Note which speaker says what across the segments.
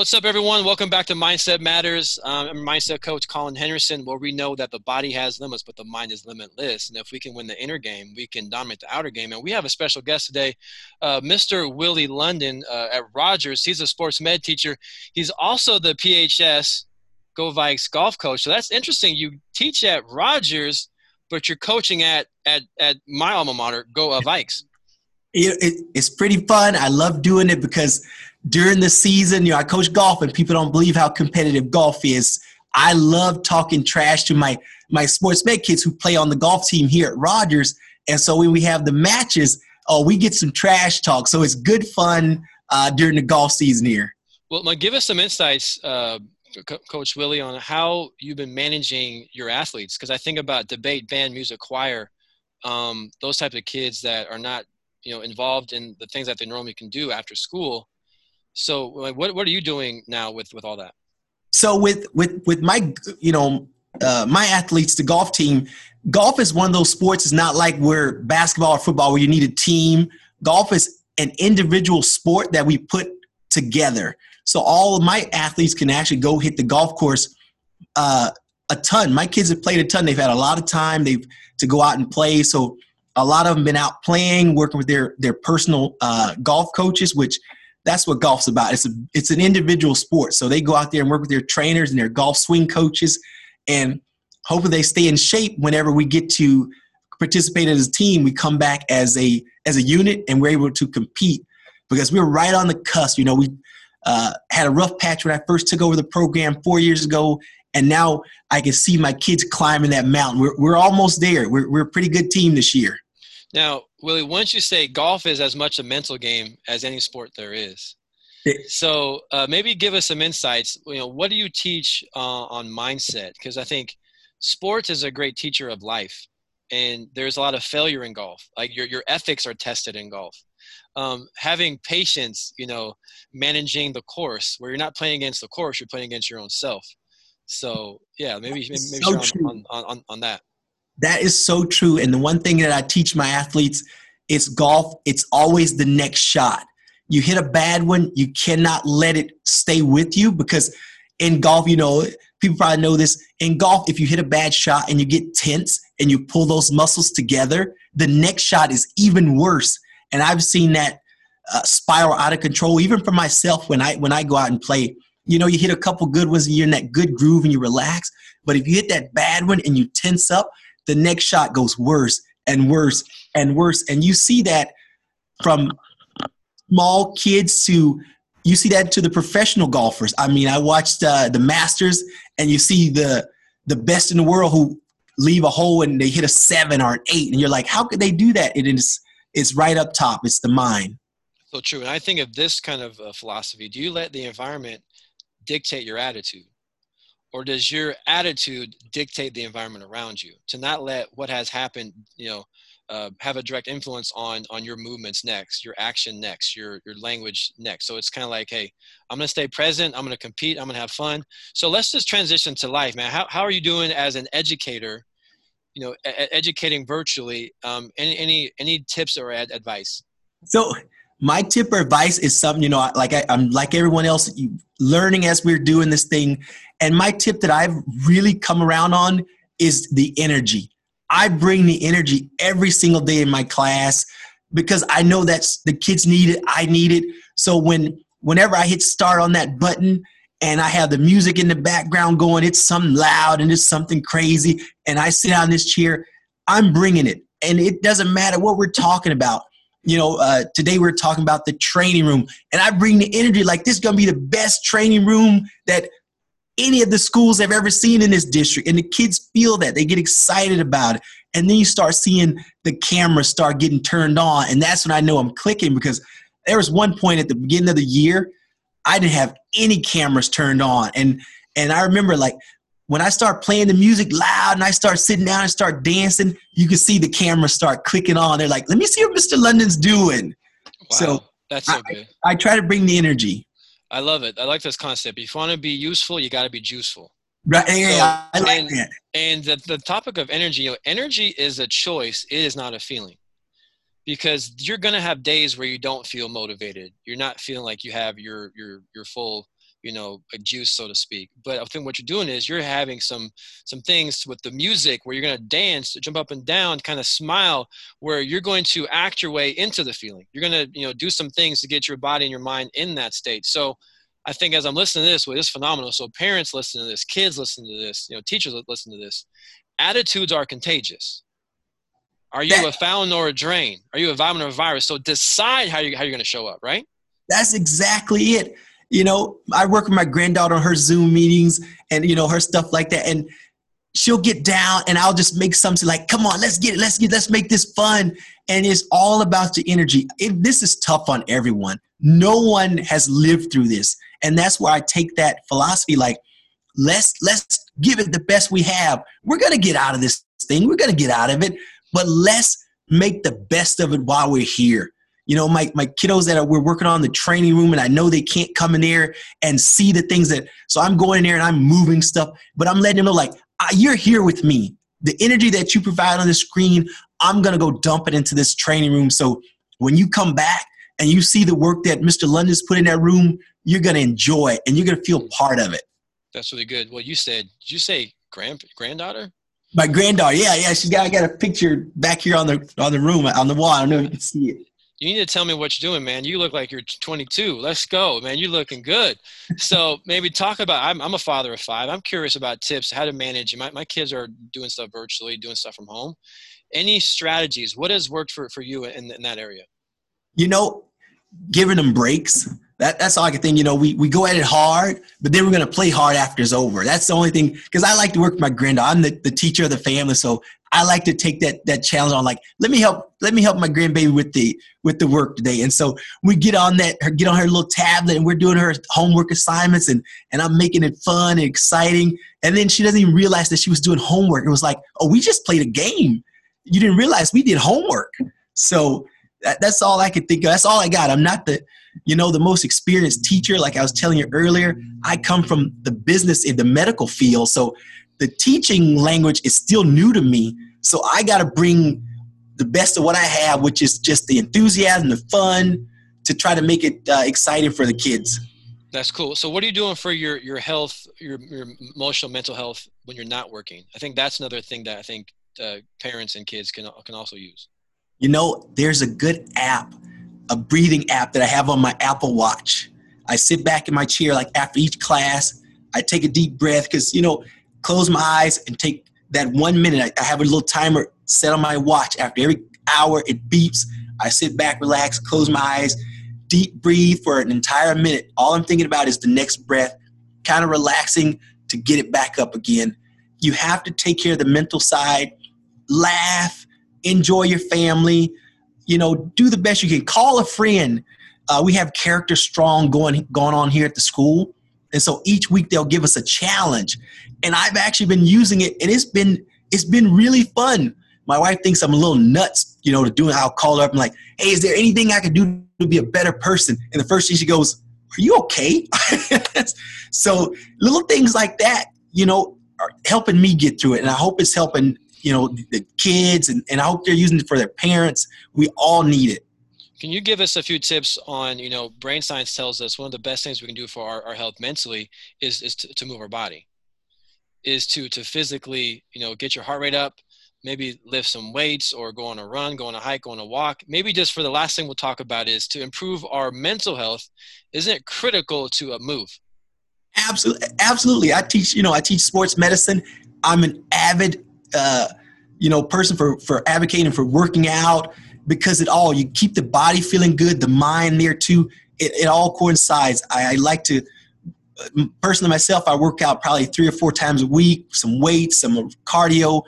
Speaker 1: What's up, everyone? Welcome back to Mindset Matters. Um, I'm mindset coach Colin Henderson, Well, we know that the body has limits, but the mind is limitless. And if we can win the inner game, we can dominate the outer game. And we have a special guest today, uh, Mr. Willie London uh, at Rogers. He's a sports med teacher. He's also the PHS Go Vikes golf coach. So that's interesting. You teach at Rogers, but you're coaching at at at my alma mater, Go Vikes.
Speaker 2: It, it, it's pretty fun. I love doing it because – during the season, you know, I coach golf and people don't believe how competitive golf is. I love talking trash to my my sports med kids who play on the golf team here at Rogers. And so when we have the matches, oh, we get some trash talk. So it's good fun uh, during the golf season here.
Speaker 1: Well, give us some insights, uh, Coach Willie, on how you've been managing your athletes. Because I think about debate, band, music, choir, um, those types of kids that are not, you know, involved in the things that they normally can do after school. So what, what are you doing now with, with all that?
Speaker 2: So with, with, with my, you know, uh, my athletes, the golf team, golf is one of those sports. It's not like we're basketball or football where you need a team. Golf is an individual sport that we put together. So all of my athletes can actually go hit the golf course uh, a ton. My kids have played a ton. They've had a lot of time. They've to go out and play. So a lot of them been out playing, working with their their personal uh, golf coaches, which that's what golf's about. It's a, it's an individual sport. So they go out there and work with their trainers and their golf swing coaches, and hopefully they stay in shape whenever we get to participate as a team. We come back as a as a unit and we're able to compete because we're right on the cusp. You know, we uh, had a rough patch when I first took over the program four years ago, and now I can see my kids climbing that mountain. We're we're almost there. We're we're a pretty good team this year.
Speaker 1: Now, Willie, once you say golf is as much a mental game as any sport there is. So uh, maybe give us some insights. You know, what do you teach uh, on mindset? Because I think sports is a great teacher of life, and there's a lot of failure in golf. Like your your ethics are tested in golf. Um, having patience, you know, managing the course where you're not playing against the course, you're playing against your own self. So yeah, maybe maybe, maybe so on, on, on, on that.
Speaker 2: That is so true. And the one thing that I teach my athletes is golf, it's always the next shot. You hit a bad one, you cannot let it stay with you because in golf, you know, people probably know this. In golf, if you hit a bad shot and you get tense and you pull those muscles together, the next shot is even worse. And I've seen that uh, spiral out of control, even for myself when I when I go out and play. You know, you hit a couple good ones and you're in that good groove and you relax. But if you hit that bad one and you tense up, the next shot goes worse and worse and worse. And you see that from small kids to you see that to the professional golfers. I mean, I watched uh, the Masters, and you see the the best in the world who leave a hole and they hit a seven or an eight, and you're like, how could they do that? It is it's right up top. It's the mind.
Speaker 1: So true. And I think of this kind of uh, philosophy. Do you let the environment dictate your attitude? Or does your attitude dictate the environment around you? To not let what has happened you know uh, have a direct influence on on your movements next your action next your your language next. So it's kind of like hey i'm to stay present i'm to compete i'm to have fun. So let's just transition to life man. How, how are you doing as an educator you know a- educating virtually? Um, any any any tips or ad- advice?
Speaker 2: So my tip or advice is something you know like I, am like everyone else learning as we're doing this thing. And my tip that i've really come around on is the energy. I bring the energy every single day in my class because i know that the kids need it i need it. So when whenever i hit start on that button and i have the music in the background going it's something loud and it's something crazy and i sit on this chair i'm bringing it. And it doesn't matter what we're talking about you know, uh, today we are talking about the training room, and I bring the energy like this is gonna be the best training room that any of the schools have ever seen in this district, and the kids feel that. They get excited about it, and then you start seeing the cameras start getting turned on, and that's when I know I'm clicking because there was one point at the beginning of the year I didn't have any cameras turned on, and and I remember like when I start playing the music loud and I start sitting down and start dancing, you can see the camera start clicking on. They're like, let me see what Mr. London's doing.
Speaker 1: Wow, so that's so
Speaker 2: I, good. I, try to bring the energy.
Speaker 1: I love it. I like this concept. If you want to be useful, you got to be juiceful.
Speaker 2: Right. Yeah, so, I like
Speaker 1: and,
Speaker 2: that.
Speaker 1: And the, the topic of energy, you know, energy is a choice. It is not a feeling. Because you're gonna have days where you don't feel motivated. You're not feeling like you have your your your full you know a juice so to speak. But i think what you're doing is you're having some some things with the music where you're going to dance jump up and down kind of smile where you're going to act your way into the feeling. You're going to you know do some things to get your body and your mind in that state. So i think as i'm listening to this well, it's phenomenal. So parents listen to this kids listen to this you know teachers listen to this. Attitudes are contagious. Are you a fountain or a drain? Are you a vitamin or a virus? So decide how, you, how you're going to show up, right?
Speaker 2: That's exactly it you know, I work with my granddaughter on her Zoom meetings and, you know, her stuff like that. And she'll get down and I'll just make something like, come on, let's get it. Let's get, let's make this fun. And it's all about the energy. It, this is tough on everyone. No one has lived through this. And that's where I take that philosophy like, let's, let's give it the best we have. We're to get out of this thing. We're to get out of it, but let's make the best of it while we're here you know my, my kiddos that are, we're working on the training room and i know they can't come in there and see the things that so i'm going in there and i'm moving stuff but i'm letting them know like ah, you're here with me. The energy that you provide on the screen i'm going to go dump it into this training room. So when you come back and you see the work that mr london's put in that room you're going to enjoy it and you're going to feel part of it.
Speaker 1: That's really good. Well you said did you say grand granddaughter?
Speaker 2: My granddaughter. Yeah yeah she's got i got a picture back here on the on the room on the wall. I don't know if you can see it
Speaker 1: you need to tell me what you're doing, man. You look like you're 22. Let's go, man. You're looking good. So maybe talk about. I'm, I'm a father of five. I'm curious about tips how to manage. My my kids are doing stuff virtually, doing stuff from home. Any strategies? What has worked for for you in, in that area?
Speaker 2: You know, giving them breaks. That, that's all I can think. You know, we, we go at it hard, but then we're going to play hard after it's over. That's the only thing. Because I like to work with my granddaughter. I'm the, the teacher of the family, so I like to take that that challenge on. Like, let me help let me help my grandbaby with the with the work today. And so we get on that her get on her little tablet and we're doing her homework assignments and and I'm making it fun and exciting. And then she doesn't even realize that she was doing homework. It was like, oh, we just played a game. You didn't realize we did homework. So that, that's all I could think of. That's all I got. I'm not the you know, the most experienced teacher. Like I was telling you earlier, I come from the business in the medical field. So the teaching language is still new to me. So I got to bring the best of what I have, which is just the enthusiasm, the fun, to try to make it uh, exciting for the kids.
Speaker 1: That's cool. So, what are you doing for your your health, your your emotional, mental health when you're not working? I think that's another thing that I think uh, parents and kids can can also use.
Speaker 2: You know, there's a good app a breathing app that I have on my Apple Watch. I sit back in my chair like after each class. I take a deep breath because, you know, close my eyes and take that one minute. I, I have a little timer set on my watch. After every hour, it beeps. I sit back, relax, close my eyes, deep breathe for an entire minute. All I'm thinking about is the next breath, kind of relaxing to get it back up again. You have to take care of the mental side, laugh, enjoy your family, you know, do the best you can. Call a friend. Uh, we have character strong going going on here at the school, and so each week they'll give us a challenge, and I've actually been using it, and it's been it's been really fun. My wife thinks I'm a little nuts, you know, to do it. I'll call her up and like, hey, is there anything I can do to be a better person? And the first thing she goes, are you okay? so little things like that, you know, are helping me get through it, and I hope it's helping you know the kids and, and i hope they're using it for their parents we all need it
Speaker 1: can you give us a few tips on you know brain science tells us one of the best things we can do for our, our health mentally is is to, to move our body is to to physically you know get your heart rate up maybe lift some weights or go on a run go on a hike go on a walk. Maybe just for the last thing we'll talk about is to improve our mental health. Isn't it critical to a move?
Speaker 2: Absolutely absolutely. I teach you know i teach sports medicine. I'm an avid uh, you know person for for advocating for working out because it all you keep the body feeling good, the mind there too. It, it all coincides. I, I like to personally myself. I work out probably three or four times a week. Some weights, some cardio,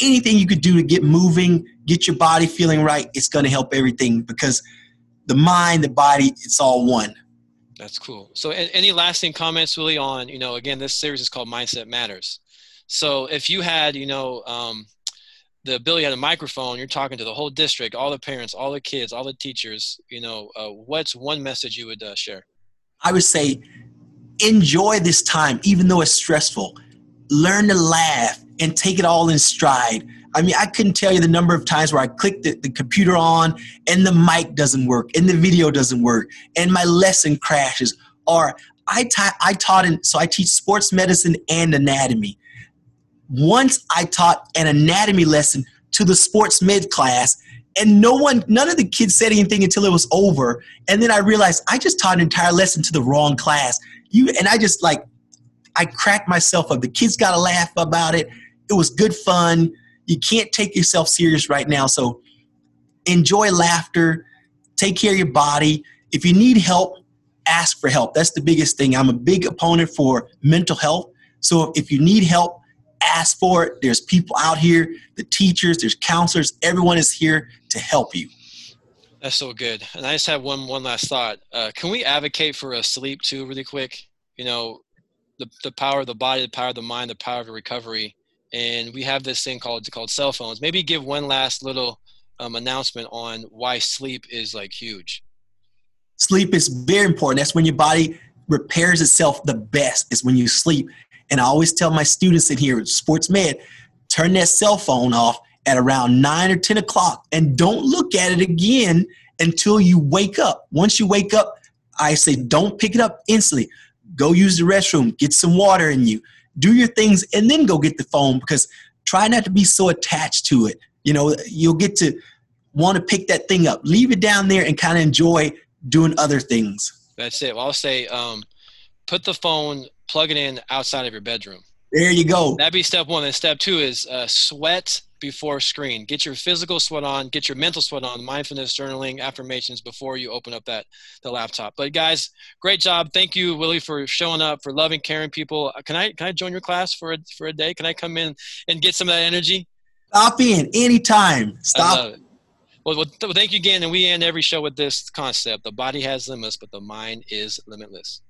Speaker 2: anything you could do to get moving, get your body feeling right. It's going to help everything because the mind, the body, it's all one.
Speaker 1: That's cool. So, any lasting comments, really, on you know, again, this series is called Mindset Matters. So if you had, you know, um, the ability had a microphone, you're talking to the whole district, all the parents, all the kids, all the teachers, you know, uh, what's one message you would uh, share?
Speaker 2: I would say enjoy this time, even though it's stressful. Learn to laugh and take it all in stride. I mean, I couldn't tell you the number of times where I clicked the, the, computer on and the mic doesn't work and the video doesn't work and my lesson crashes or I, ta- I taught in, so I teach sports medicine and anatomy. Once I taught an anatomy lesson to the sports med class, and no one, none of the kids said anything until it was over. And then I realized I just taught an entire lesson to the wrong class. You and I just like, I cracked myself up. The kids got to laugh about it. It was good fun. You can't take yourself serious right now. So enjoy laughter. Take care of your body. If you need help, ask for help. That's the biggest thing. I'm a big opponent for mental health. So if you need help, ask for it. There's people out here, the teachers, there's counselors, everyone is here to help you.
Speaker 1: That's so good. And I just have one one last thought. Uh, can we advocate for a sleep too, really quick? You know, the the power of the body, the power of the mind, the power of recovery. And we have this thing called called cell phones. Maybe give one last little um, announcement on why sleep is like huge.
Speaker 2: Sleep is very important. That's when your body repairs itself the best. Is when you sleep. And I always tell my students in here, sports med, turn that cell phone off at around nine or 10 o'clock and don't look at it again until you wake up. Once you wake up, I say don't pick it up instantly. Go use the restroom, get some water in you, do your things, and then go get the phone because try not to be so attached to it. You know, you'll get to want to pick that thing up. Leave it down there and kind of enjoy doing other things.
Speaker 1: That's it. Well, I'll say um, put the phone, plug it in outside of your bedroom.
Speaker 2: There you go.
Speaker 1: That'd be step one. And step two is uh, sweat before screen. Get your physical sweat on, get your mental sweat on, mindfulness, journaling, affirmations before you open up that the laptop. But guys, great job. Thank you, Willie, for showing up, for loving, caring people. Uh, can I can I join your class for a, for a day? Can I come in and get some of that energy?
Speaker 2: Stop in anytime. Stop.
Speaker 1: Well, well, thank you again. And we end every show with this concept: the body has limits, but the mind is limitless.